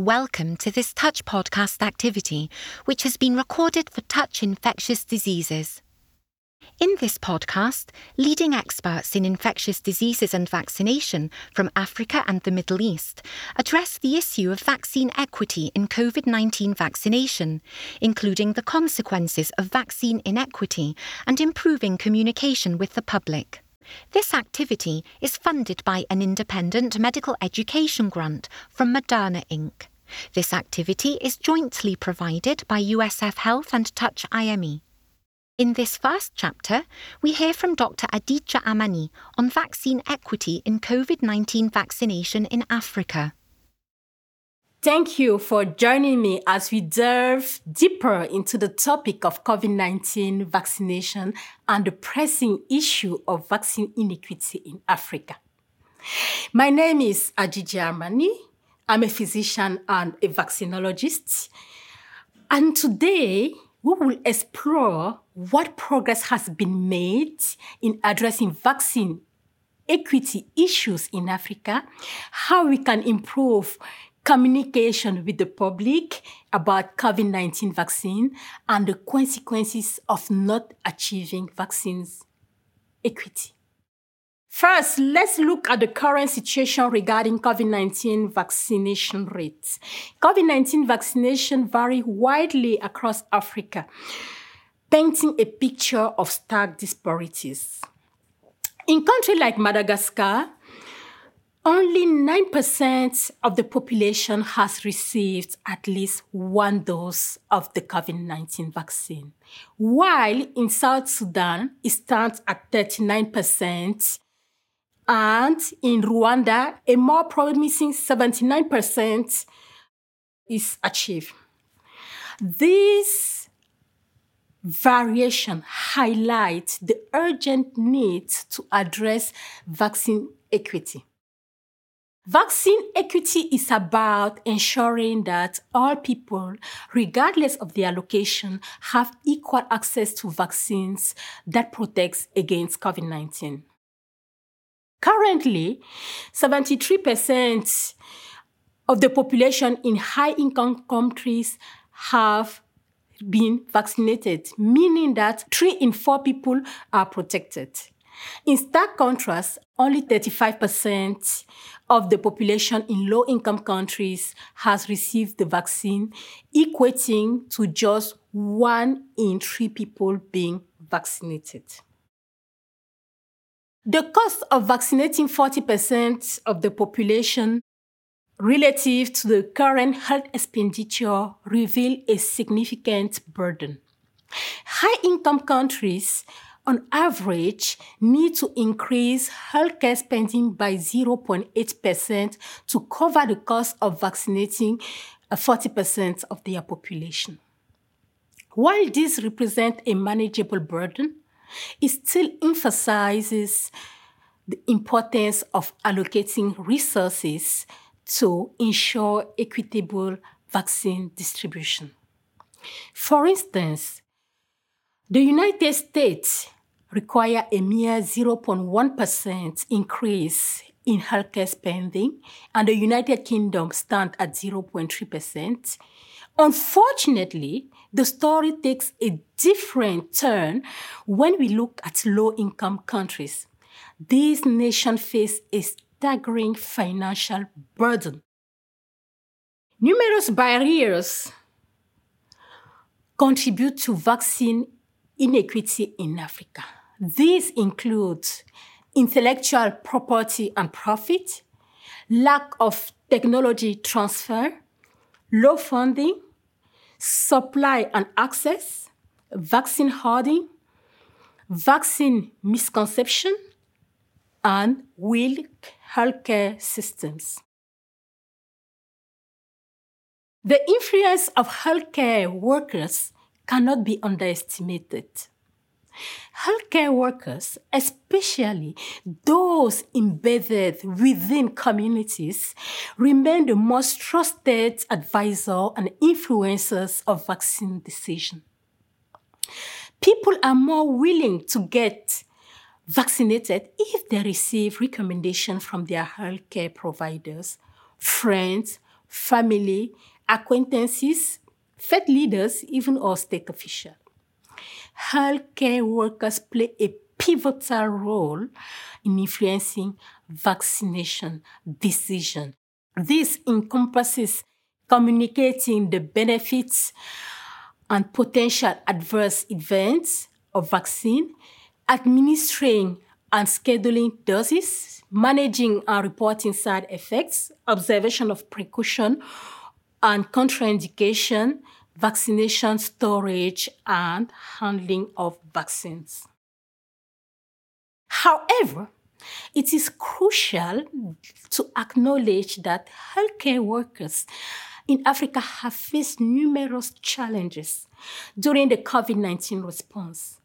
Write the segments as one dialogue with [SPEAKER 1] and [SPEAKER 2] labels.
[SPEAKER 1] Welcome to this Touch podcast activity, which has been recorded for Touch Infectious Diseases. In this podcast, leading experts in infectious diseases and vaccination from Africa and the Middle East address the issue of vaccine equity in COVID 19 vaccination, including the consequences of vaccine inequity and improving communication with the public. This activity is funded by an independent medical education grant from Moderna Inc. This activity is jointly provided by USF Health and Touch IME. In this first chapter, we hear from Dr. Adidja Amani on vaccine equity in COVID 19 vaccination in Africa.
[SPEAKER 2] Thank you for joining me as we delve deeper into the topic of COVID 19 vaccination and the pressing issue of vaccine inequity in Africa. My name is Adidja Amani. I'm a physician and a vaccinologist. And today, we will explore what progress has been made in addressing vaccine equity issues in Africa, how we can improve communication with the public about COVID 19 vaccine, and the consequences of not achieving vaccines equity. First, let's look at the current situation regarding COVID 19 vaccination rates. COVID 19 vaccination vary widely across Africa, painting a picture of stark disparities. In countries like Madagascar, only 9% of the population has received at least one dose of the COVID 19 vaccine, while in South Sudan, it stands at 39%, and in Rwanda, a more promising 79% is achieved. This variation highlights the urgent need to address vaccine equity. Vaccine equity is about ensuring that all people, regardless of their location, have equal access to vaccines that protects against COVID-19. Currently, 73% of the population in high income countries have been vaccinated, meaning that three in four people are protected. In stark contrast, only 35% of the population in low income countries has received the vaccine, equating to just one in three people being vaccinated. The cost of vaccinating 40% of the population relative to the current health expenditure reveal a significant burden. High income countries on average need to increase healthcare spending by 0.8% to cover the cost of vaccinating uh, 40% of their population. While this represents a manageable burden, it still emphasizes the importance of allocating resources to ensure equitable vaccine distribution. For instance, the United States require a mere 0.1% increase in healthcare spending, and the United Kingdom stand at 0.3%. Unfortunately, the story takes a different turn when we look at low income countries. These nations face a staggering financial burden. Numerous barriers contribute to vaccine inequity in Africa. These include intellectual property and profit, lack of technology transfer, low funding, supply and access, vaccine hoarding, vaccine misconception, and weak healthcare systems. The influence of healthcare workers cannot be underestimated. Healthcare workers, especially those embedded within communities, remain the most trusted advisor and influencers of vaccine decision. People are more willing to get vaccinated if they receive recommendation from their healthcare providers, friends, family, acquaintances, faith leaders, even or state officials. Healthcare workers play a pivotal role in influencing vaccination decision. This encompasses communicating the benefits and potential adverse events of vaccine, administering and scheduling doses, managing and reporting side effects, observation of precaution and contraindication, vaccination storage, and handling of vaccines. However, it is crucial to acknowledge that healthcare workers in Africa have faced numerous challenges during the COVID 19 response.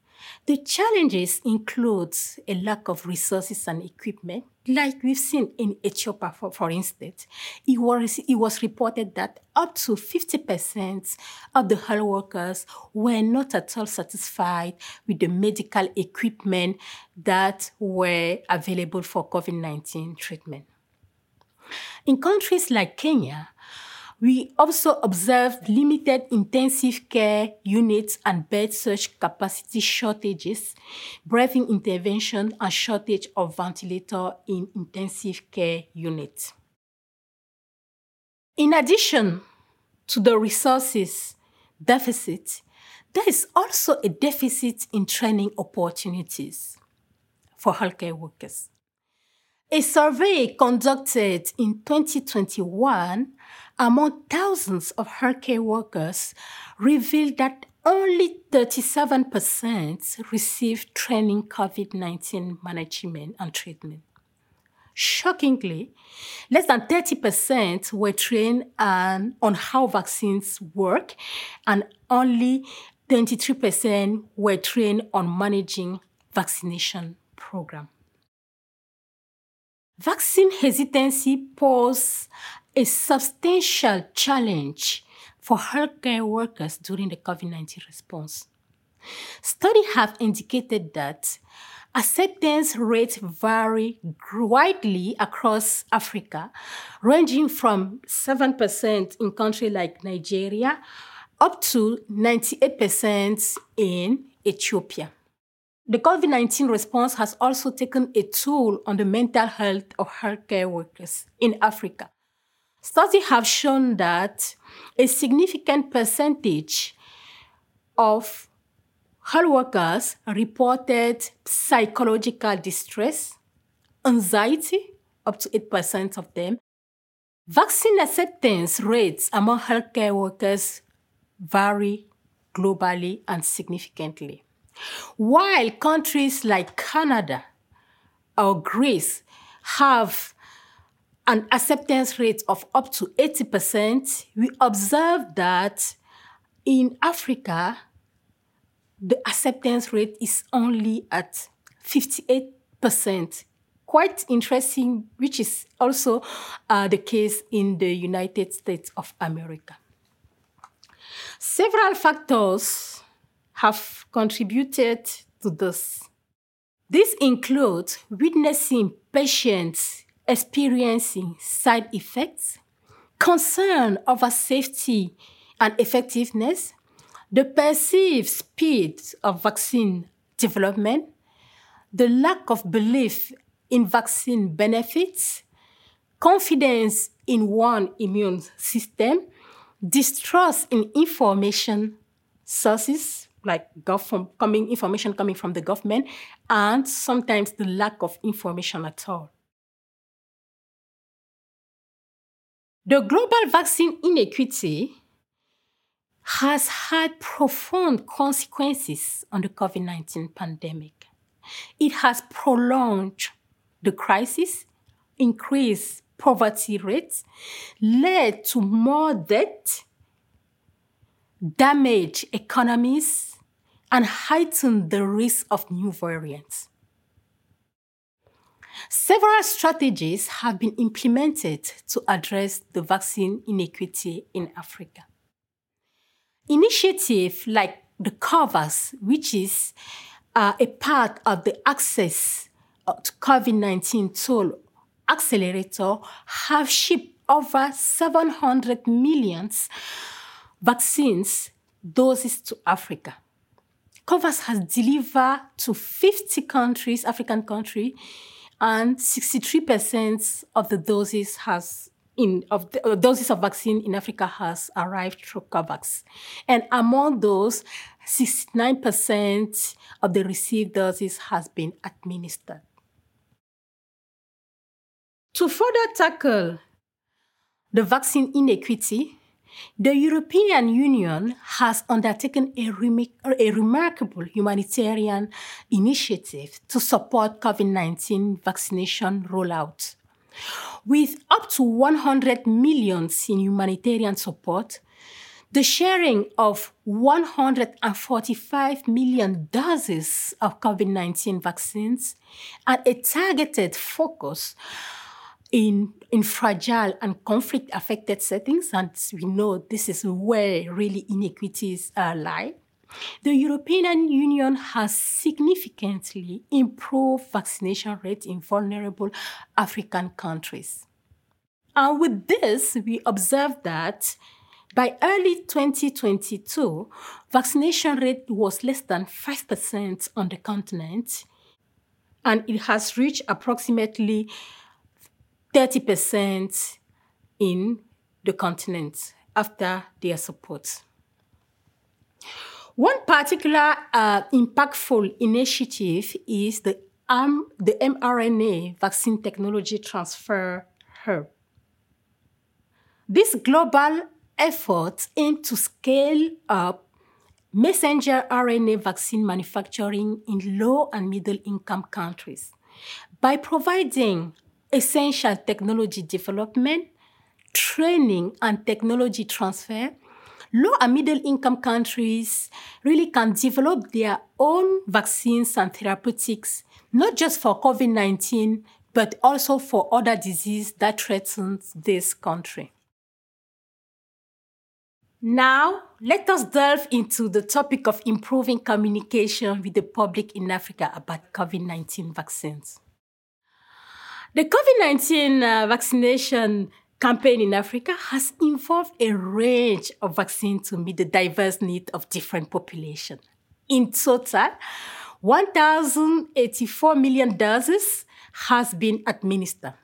[SPEAKER 2] The challenges include a lack of resources and equipment, like we've seen in Ethiopia, for, for instance. It was, it was reported that up to 50% of the health workers were not at all satisfied with the medical equipment that were available for COVID 19 treatment. In countries like Kenya, we also observed limited intensive care units and bed surge capacity shortages, breathing intervention, and shortage of ventilator in intensive care units. In addition to the resources deficit, there is also a deficit in training opportunities for healthcare workers. A survey conducted in 2021 among thousands of healthcare workers revealed that only 37% received training COVID 19 management and treatment. Shockingly, less than 30% were trained on, on how vaccines work, and only 23% were trained on managing vaccination program. Vaccine hesitancy poses a substantial challenge for healthcare workers during the COVID 19 response. Studies have indicated that acceptance rates vary widely across Africa, ranging from 7% in countries like Nigeria up to 98% in Ethiopia. The COVID 19 response has also taken a toll on the mental health of healthcare workers in Africa. Studies have shown that a significant percentage of health workers reported psychological distress, anxiety, up to 8% of them. Vaccine acceptance rates among healthcare workers vary globally and significantly. While countries like Canada or Greece have an acceptance rate of up to 80%, we observe that in Africa, the acceptance rate is only at 58%. Quite interesting, which is also uh, the case in the United States of America. Several factors have contributed to this. This includes witnessing patients experiencing side effects, concern over safety and effectiveness, the perceived speed of vaccine development, the lack of belief in vaccine benefits, confidence in one immune system, distrust in information sources like coming information coming from the government, and sometimes the lack of information at all. The global vaccine inequity has had profound consequences on the COVID 19 pandemic. It has prolonged the crisis, increased poverty rates, led to more debt, damaged economies, and heightened the risk of new variants. Several strategies have been implemented to address the vaccine inequity in Africa. Initiatives like the COVAX, which is uh, a part of the Access to COVID 19 Tool Accelerator, have shipped over 700 million vaccines doses to Africa. COVAX has delivered to 50 countries, African countries, and 63% of the doses has in of the, uh, doses of vaccine in Africa has arrived through COVAX. And among those, 69% of the received doses has been administered. To further tackle the vaccine inequity, the European Union has undertaken a, a remarkable humanitarian initiative to support COVID 19 vaccination rollout. With up to 100 million in humanitarian support, the sharing of 145 million doses of COVID 19 vaccines, and a targeted focus in, in fragile and conflict affected settings, and we know this is where really inequities uh, lie. The European Union has significantly improved vaccination rates in vulnerable African countries. And with this, we observe that by early 2022, vaccination rate was less than 5% on the continent, and it has reached approximately 30% in the continent after their support. One particular uh, impactful initiative is the, um, the mRNA vaccine technology transfer hub. This global effort aims to scale up messenger RNA vaccine manufacturing in low and middle income countries by providing essential technology development, training, and technology transfer, low and middle income countries really can develop their own vaccines and therapeutics, not just for COVID 19, but also for other diseases that threaten this country. Now, let us delve into the topic of improving communication with the public in Africa about COVID 19 vaccines. The COVID 19 uh, vaccination campaign in Africa has involved a range of vaccines to meet the diverse needs of different populations. In total, 1,084 million doses has been administered.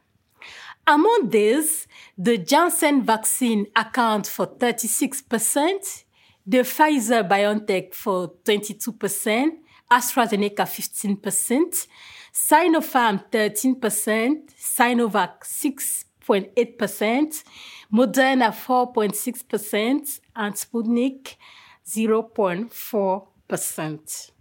[SPEAKER 2] Among these, the Janssen vaccine accounts for 36%, the Pfizer BioNTech for 22%, AstraZeneca 15%, Sinopharm 13%, Sinovac 6.8%, Moderna 4.6%, and Sputnik 0.4%.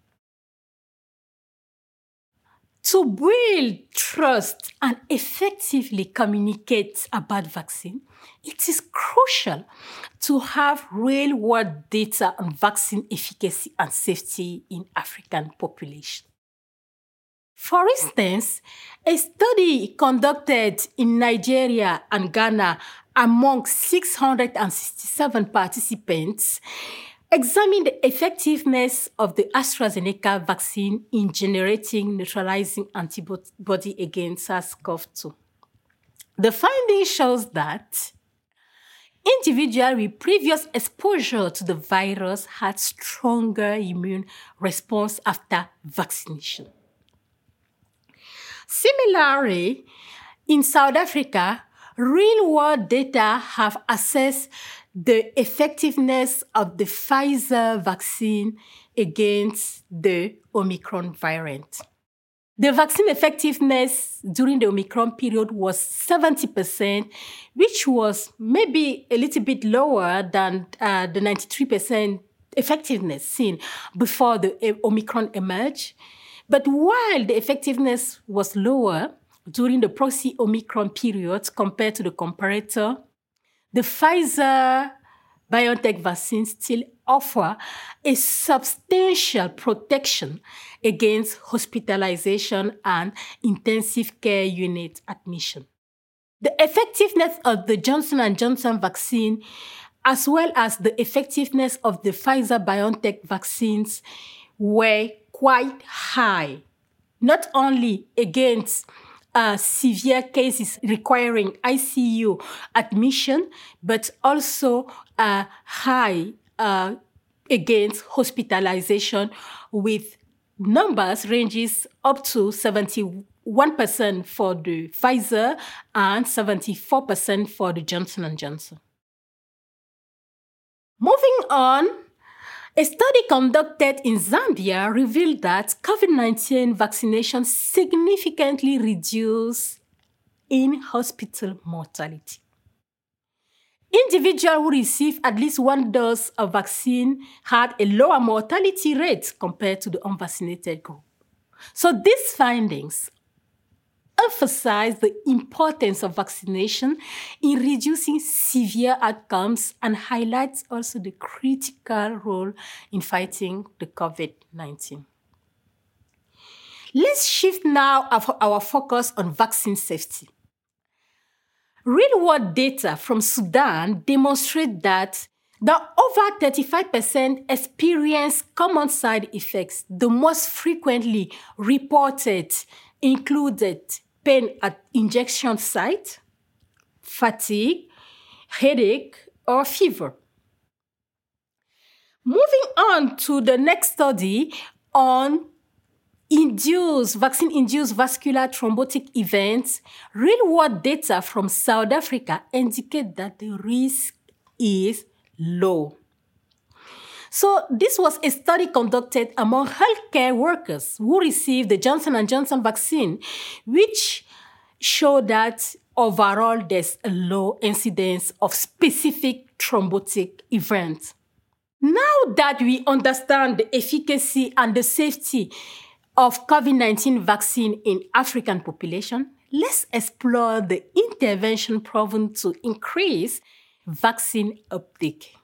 [SPEAKER 2] To build trust and effectively communicate about vaccine, it is crucial to have real world data on vaccine efficacy and safety in African population. For instance, a study conducted in Nigeria and Ghana among 667 participants examined the effectiveness of the AstraZeneca vaccine in generating neutralizing antibody against SARS-CoV-2. The finding shows that individuals with previous exposure to the virus had stronger immune response after vaccination. Similarly, in South Africa, real world data have assessed the effectiveness of the Pfizer vaccine against the Omicron variant. The vaccine effectiveness during the Omicron period was 70%, which was maybe a little bit lower than uh, the 93% effectiveness seen before the uh, Omicron emerged. But while the effectiveness was lower during the proxy Omicron period compared to the comparator, the Pfizer BioNTech vaccine still offer a substantial protection against hospitalization and intensive care unit admission. The effectiveness of the Johnson & Johnson vaccine as well as the effectiveness of the Pfizer BioNTech vaccines were quite high, not only against uh, severe cases requiring ICU admission, but also uh, high uh, against hospitalization with numbers ranges up to 71% for the Pfizer and 74% for the Johnson & Johnson. Moving on, a study conducted in Zambia revealed that COVID 19 vaccination significantly reduced in hospital mortality. Individuals who received at least one dose of vaccine had a lower mortality rate compared to the unvaccinated group. So these findings emphasize the importance of vaccination in reducing severe outcomes and highlights also the critical role in fighting the COVID 19. Let's shift now our focus on vaccine safety. Real world data from Sudan demonstrate that the over 35% experience common side effects, the most frequently reported included pain at injection site, fatigue, headache, or fever. Moving on to the next study on induced vaccine induced vascular thrombotic events, real world data from South Africa indicate that the risk is low. So this was a study conducted among healthcare workers who received the Johnson & Johnson vaccine, which showed that overall there's a low incidence of specific thrombotic events. Now that we understand the efficacy and the safety of COVID-19 vaccine in African population, let's explore the intervention proven to increase vaccine uptake.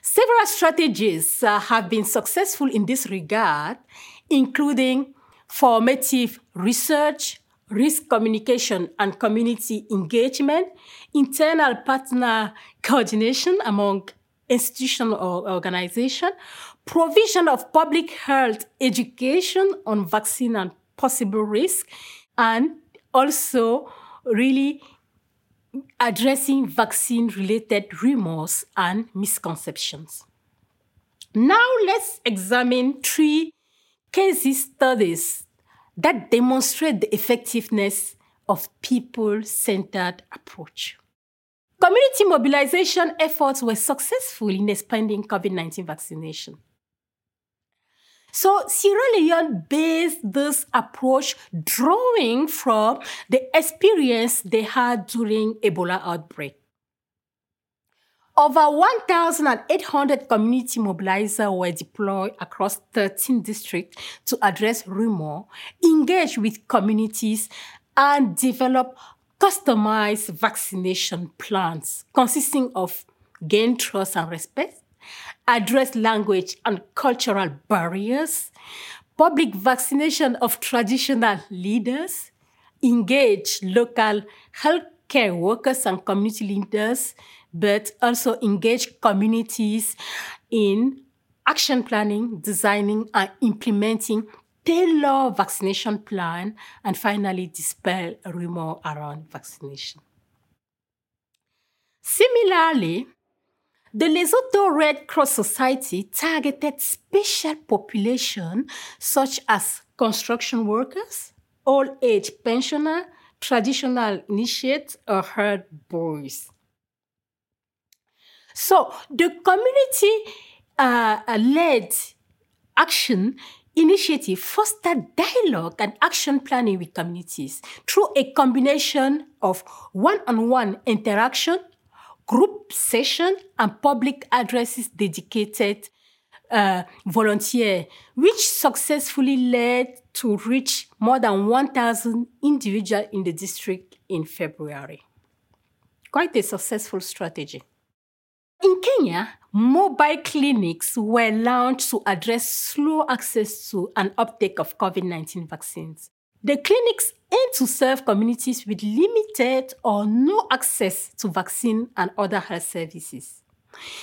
[SPEAKER 2] Several strategies uh, have been successful in this regard, including formative research, risk communication and community engagement, internal partner coordination among institutional or organization, provision of public health education on vaccine and possible risk, and also really addressing vaccine related rumors and misconceptions. Now let's examine three case studies that demonstrate the effectiveness of people centered approach. Community mobilization efforts were successful in expanding COVID 19 vaccination. So Sierra Leone based this approach drawing from the experience they had during Ebola outbreak. Over 1,800 community mobilizers were deployed across 13 districts to address rumor, engage with communities, and develop customized vaccination plans consisting of gain trust and respect, address language and cultural barriers, public vaccination of traditional leaders, engage local healthcare workers and community leaders, but also engage communities in action planning, designing, and implementing tailor vaccination plan, and finally dispel rumor around vaccination. Similarly, the Lesotho Red Cross Society targeted special population such as construction workers, old age pensioners, traditional initiates, or herd boys. So the community uh, led action initiative fostered dialogue and action planning with communities through a combination of one on one interaction session and public addresses dedicated uh, volunteer, which successfully led to reach more than 1,000 individuals in the district in February. Quite a successful strategy. In Kenya, mobile clinics were launched to address slow access to and uptake of COVID 19 vaccines. The clinics aim to serve communities with limited or no access to vaccine and other health services.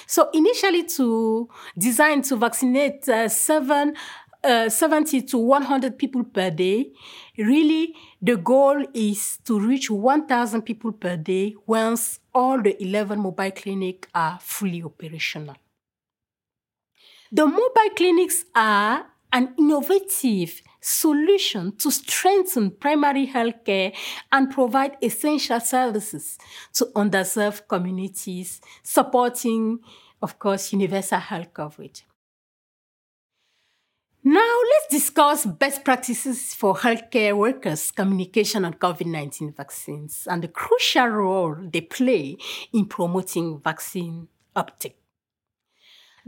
[SPEAKER 2] So initially to design to vaccinate uh, seven uh, 70 to 100 people per day. Really, the goal is to reach 1,000 people per day once all the 11 mobile clinics are fully operational. The mobile clinics are an innovative solution to strengthen primary health care and provide essential services to underserved communities, supporting, of course, universal health coverage. Now, let's discuss best practices for healthcare workers' communication on COVID 19 vaccines and the crucial role they play in promoting vaccine uptake.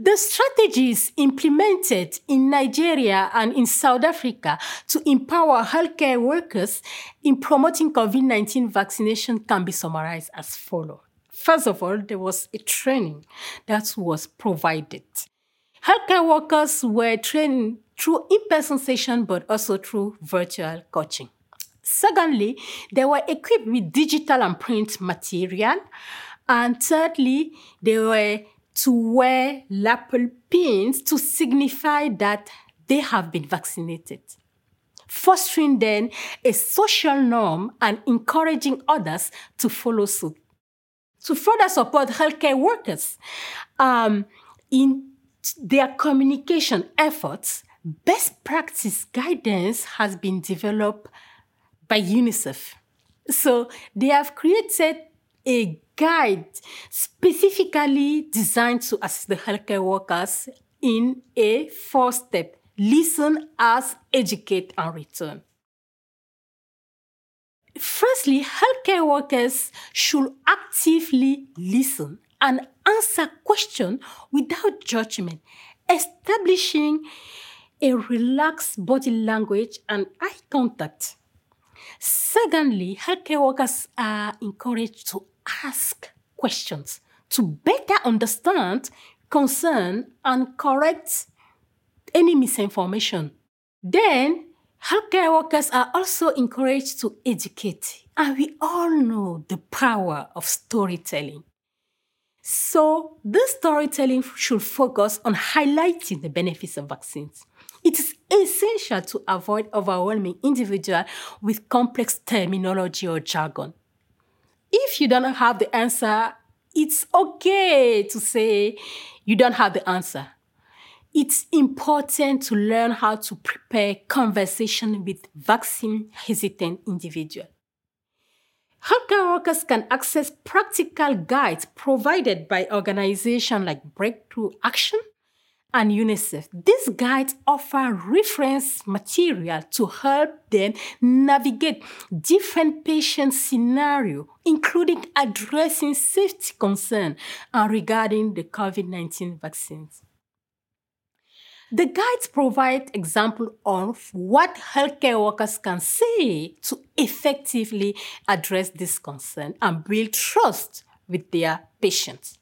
[SPEAKER 2] The strategies implemented in Nigeria and in South Africa to empower healthcare workers in promoting COVID 19 vaccination can be summarized as follows. First of all, there was a training that was provided. Healthcare workers were trained through in person session, but also through virtual coaching. Secondly, they were equipped with digital and print material. And thirdly, they were to wear lapel pins to signify that they have been vaccinated. Fostering then a social norm and encouraging others to follow suit. To further support healthcare workers um, in their communication efforts, best practice guidance has been developed by UNICEF. So they have created a guide specifically designed to assist the healthcare workers in a four step listen, ask, educate, and return. Firstly, healthcare workers should actively listen and answer questions without judgment, establishing a relaxed body language and eye contact. Secondly, healthcare workers are encouraged to ask questions to better understand, concern, and correct any misinformation. Then, healthcare workers are also encouraged to educate. And we all know the power of storytelling. So, this storytelling should focus on highlighting the benefits of vaccines. It is essential to avoid overwhelming individuals with complex terminology or jargon. If you don't have the answer, it's okay to say you don't have the answer. It's important to learn how to prepare conversation with vaccine hesitant individuals. Healthcare workers can access practical guides provided by organizations like Breakthrough Action and UNICEF. These guides offer reference material to help them navigate different patient scenarios, including addressing safety concerns and uh, regarding the COVID-19 vaccines. The guides provide examples of what healthcare workers can say to effectively address this concern and build trust with their patients.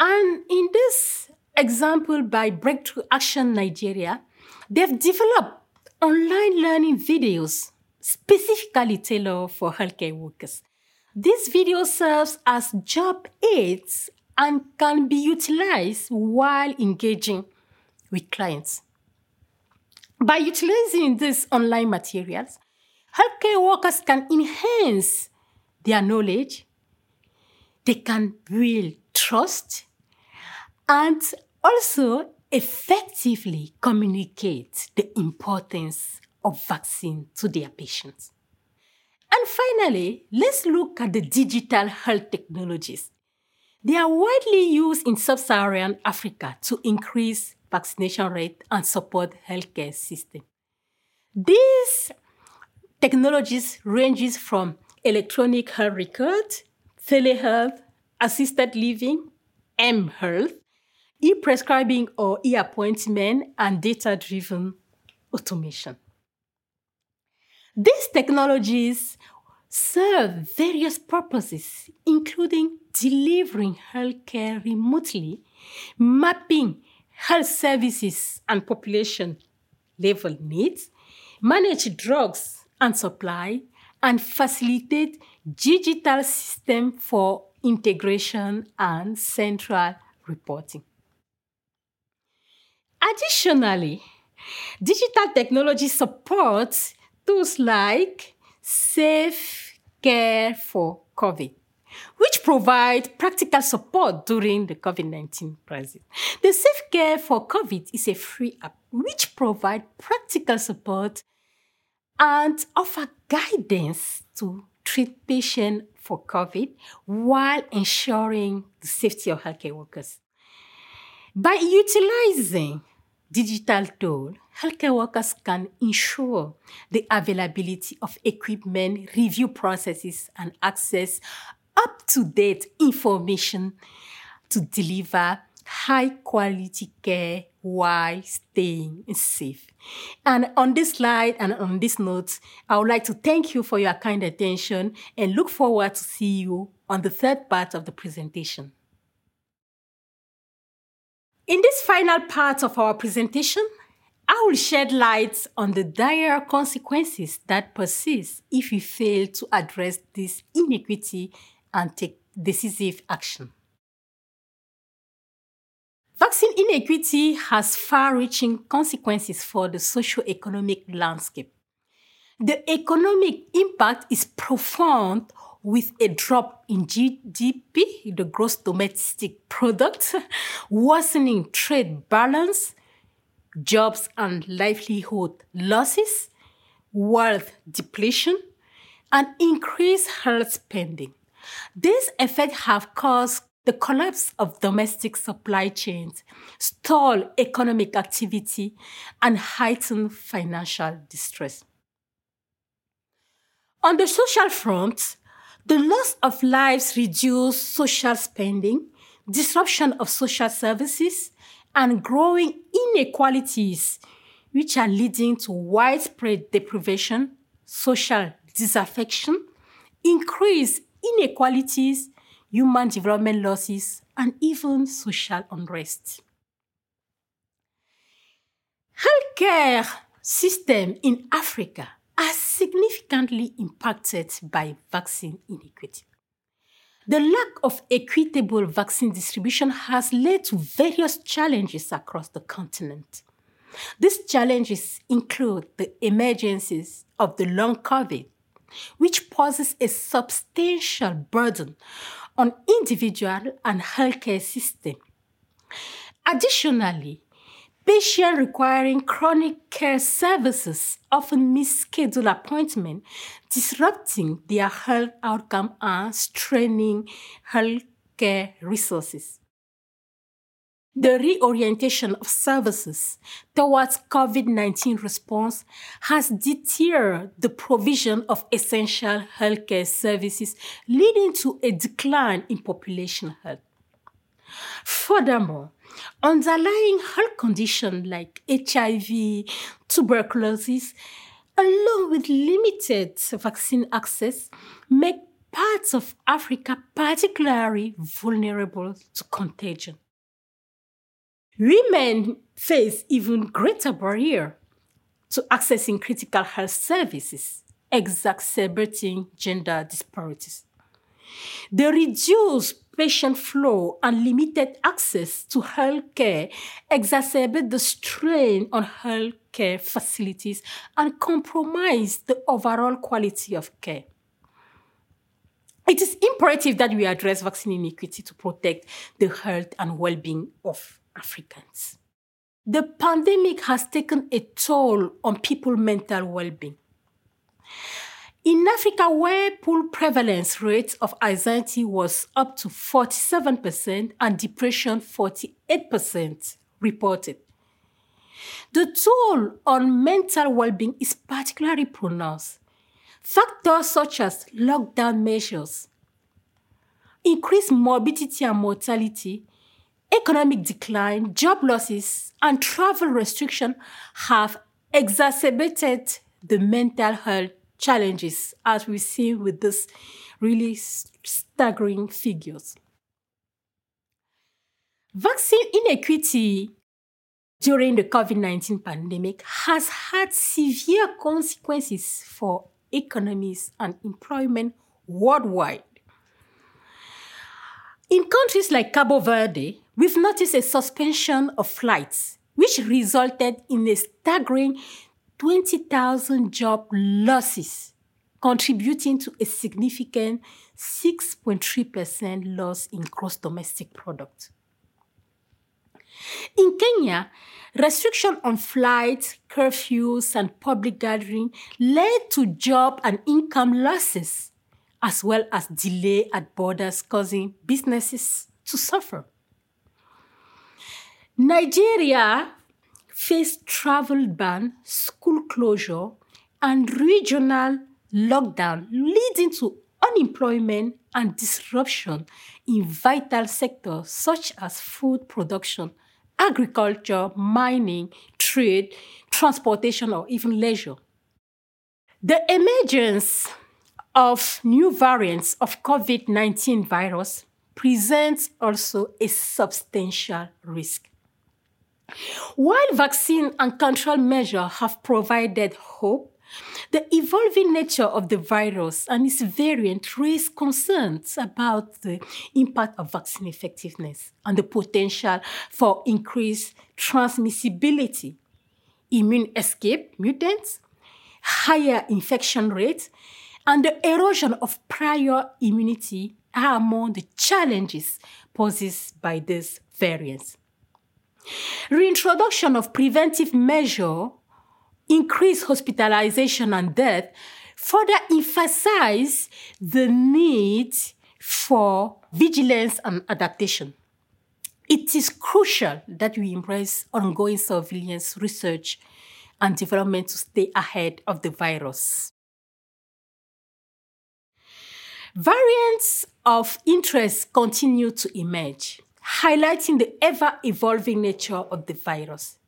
[SPEAKER 2] And in this example by Breakthrough Action Nigeria, they've developed online learning videos specifically tailored for healthcare workers. This video serves as job aids and can be utilized while engaging with clients. By utilizing these online materials, healthcare workers can enhance their knowledge, they can build trust, and also effectively communicate the importance of vaccine to their patients. And finally, let's look at the digital health technologies. They are widely used in sub-Saharan Africa to increase vaccination rate and support healthcare system. These technologies ranges from electronic health record, telehealth, assisted living, M-health, e-prescribing or e-appointment, and data-driven automation. These technologies serve various purposes, including delivering healthcare remotely, mapping health services and population level needs, manage drugs and supply, and facilitate digital system for integration and central reporting. Additionally, Digital technology supports tools like Safe Care for COVID, which provide practical support during the COVID 19 crisis. The Safe Care for COVID is a free app which provides practical support and offer guidance to treat patients for COVID while ensuring the safety of healthcare workers. By utilizing digital tools, healthcare workers can ensure the availability of equipment, review processes, and access up to date information to deliver high quality care while staying safe. And on this slide and on this note, I would like to thank you for your kind attention and look forward to see you on the third part of the presentation. In this final part of our presentation, I will shed light on the dire consequences that persist if we fail to address this inequity and take decisive action. Vaccine inequity has far reaching consequences for the socio-economic landscape. The economic impact is profound with a drop in GDP, the gross domestic product, worsening trade balance, jobs and livelihood losses, wealth depletion, and increased health spending. These effects have caused the collapse of domestic supply chains, stall economic activity, and heighten financial distress. On the social front, the loss of lives reduced social spending, disruption of social services, and growing inequalities, which are leading to widespread deprivation, social disaffection, increased inequalities, human development losses, and even social unrest. Healthcare system in Africa are significantly impacted by vaccine inequity. The lack of equitable vaccine distribution has led to various challenges across the continent. These challenges include the emergencies of the long COVID, which poses a substantial burden on individual and healthcare system. Additionally, patients requiring chronic care services often miss scheduled appointments, disrupting their health outcome and straining healthcare resources. The reorientation of services towards COVID 19 response has deterred the provision of essential healthcare services, leading to a decline in population health. Furthermore, underlying health conditions like HIV, tuberculosis, along with limited vaccine access, make parts of Africa particularly vulnerable to contagion. Women face even greater barrier to accessing critical health services, exacerbating gender disparities. The reduced patient flow and limited access to healthcare exacerbate the strain on healthcare facilities and compromise the overall quality of care. It is imperative that we address vaccine inequity to protect the health and well being of Africans. The pandemic has taken a toll on people's mental well being. In Africa, where pool prevalence rates of anxiety was up to 47% and depression 48% reported. The toll on mental well being is particularly pronounced. Factors such as lockdown measures, increased morbidity and mortality, economic decline, job losses, and travel restriction have exacerbated the mental health challenges as we see with these really staggering figures. Vaccine inequity during the COVID 19 pandemic has had severe consequences for economies and employment worldwide. In countries like Cabo Verde, we've noticed a suspension of flights, which resulted in a staggering 20,000 job losses, contributing to a significant 6.3% loss in gross domestic product. In Kenya, restriction on flights, curfews, and public gathering led to job and income losses, as well as delay at borders causing businesses to suffer. Nigeria faced travel ban, school closure, and regional lockdown, leading to unemployment and disruption in vital sectors such as food production, agriculture, mining, trade, transportation, or even leisure. The emergence of new variants of COVID 19 virus presents also a substantial risk. While vaccine and control measures have provided hope, the evolving nature of the virus and its variant raise concerns about the impact of vaccine effectiveness and the potential for increased transmissibility, immune escape mutants, higher infection rates, and the erosion of prior immunity are among the challenges posed by these variants. Reintroduction of preventive measure, increased hospitalization and death, further emphasize the need for vigilance and adaptation. It is crucial that we embrace ongoing surveillance, research, and development to stay ahead of the virus. Variants of interest continue to emerge highlighting the ever evolving nature of the virus.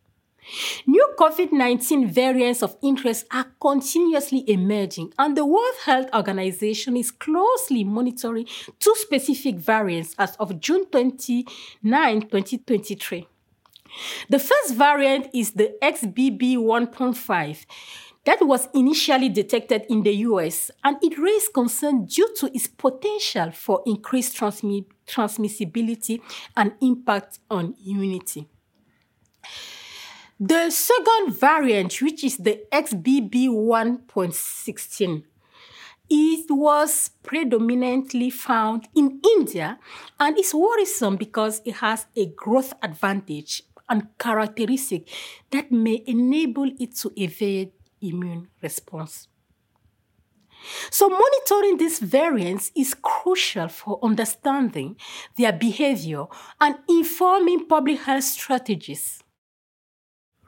[SPEAKER 2] New COVID 19 variants of interest are continuously emerging, and the World Health Organization is closely monitoring two specific variants as of June 29, 2023. The first variant is the XBB 1.5, that was initially detected in the US, and it raised concern due to its potential for increased transmi- transmissibility and impact on immunity. The second variant, which is the XBB 1.16, it was predominantly found in India and is worrisome because it has a growth advantage and characteristic that may enable it to evade immune response. So, monitoring these variants is crucial for understanding their behavior and informing public health strategies.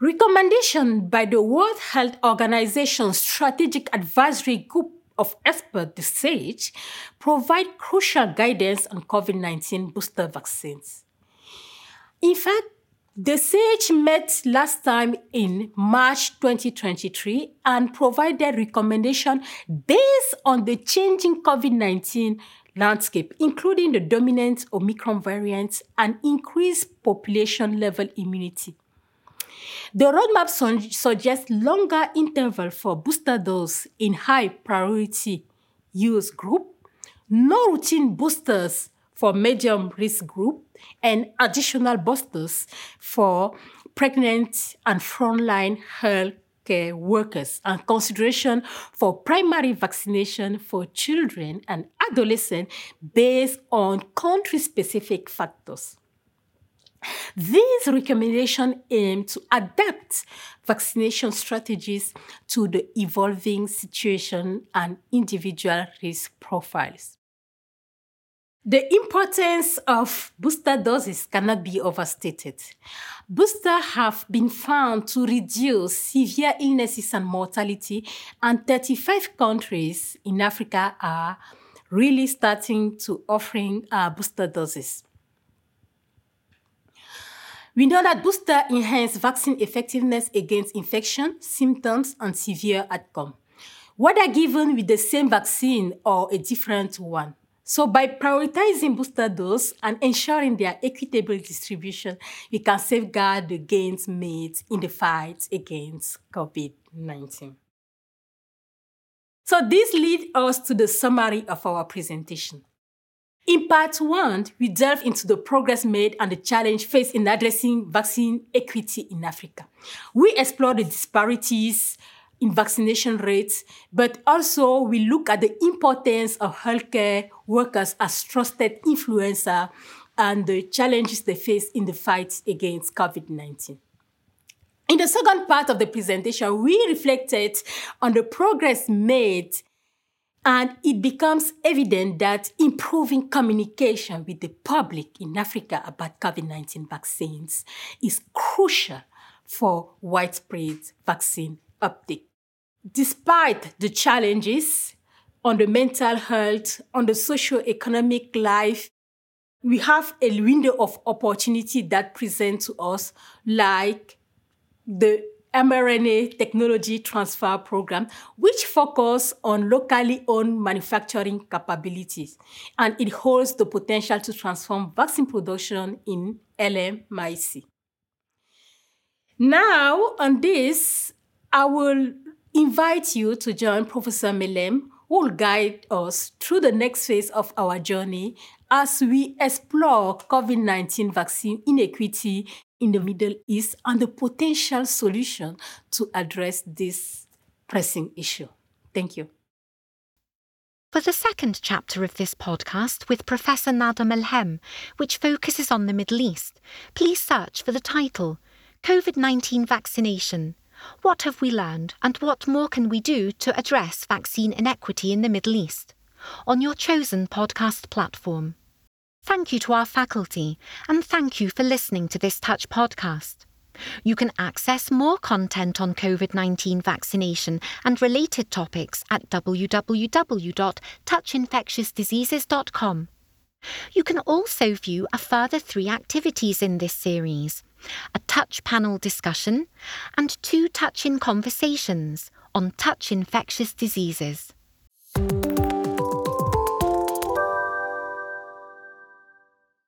[SPEAKER 2] Recommendation by the World Health Organization's Strategic Advisory Group of Experts, the SAGE, provide crucial guidance on COVID 19 booster vaccines. In fact, the SAGE met last time in March 2023 and provided recommendation based on the changing COVID-19 landscape, including the dominant Omicron variant and increased population level immunity. The roadmap su- suggests longer interval for booster dose in high priority use group, no routine boosters for medium risk group and additional boosters for pregnant and frontline health care workers and consideration for primary vaccination for children and adolescents based on country specific factors. These recommendations aim to adapt vaccination strategies to the evolving situation and individual risk profiles. The importance of booster doses cannot be overstated. Boosters have been found to reduce severe illnesses and mortality, and 35 countries in Africa are really starting to offering uh, booster doses. We know that booster enhance vaccine effectiveness against infection, symptoms, and severe outcome, whether given with the same vaccine or a different one. So by prioritizing booster dose and ensuring their equitable distribution, we can safeguard the gains made in the fight against COVID-19. So this leads us to the summary of our presentation. In part one, we delve into the progress made and the challenge faced in addressing vaccine equity in Africa. We explore the disparities in vaccination rates, but also we look at the importance of healthcare workers as trusted influencer and the challenges they face in the fight against COVID 19. In the second part of the presentation, we reflected on the progress made, and it becomes evident that improving communication with the public in Africa about COVID 19 vaccines is crucial for widespread vaccine uptake. Despite the challenges on the mental health, on the socio-economic life, we have a window of opportunity that presents to us, like the mRNA technology transfer program, which focus on locally owned manufacturing capabilities, and it holds the potential to transform vaccine production in LMIC. Now, on this, I will invite you to join Professor Melhem, who will guide us through the next phase of our journey as we explore COVID 19 vaccine inequity in the Middle East and the potential solution to address this pressing issue. Thank you.
[SPEAKER 1] For the second chapter of this podcast with Professor Nada Melhem, which focuses on the Middle East, please search for the title COVID 19 Vaccination what have we learned and what more can we do to address vaccine inequity in the Middle East? On your chosen podcast platform. Thank you to our faculty and thank you for listening to this Touch podcast. You can access more content on COVID 19 vaccination and related topics at www.touchinfectiousdiseases.com. You can also view a further three activities in this series a touch panel discussion, and two touch in conversations on touch infectious diseases.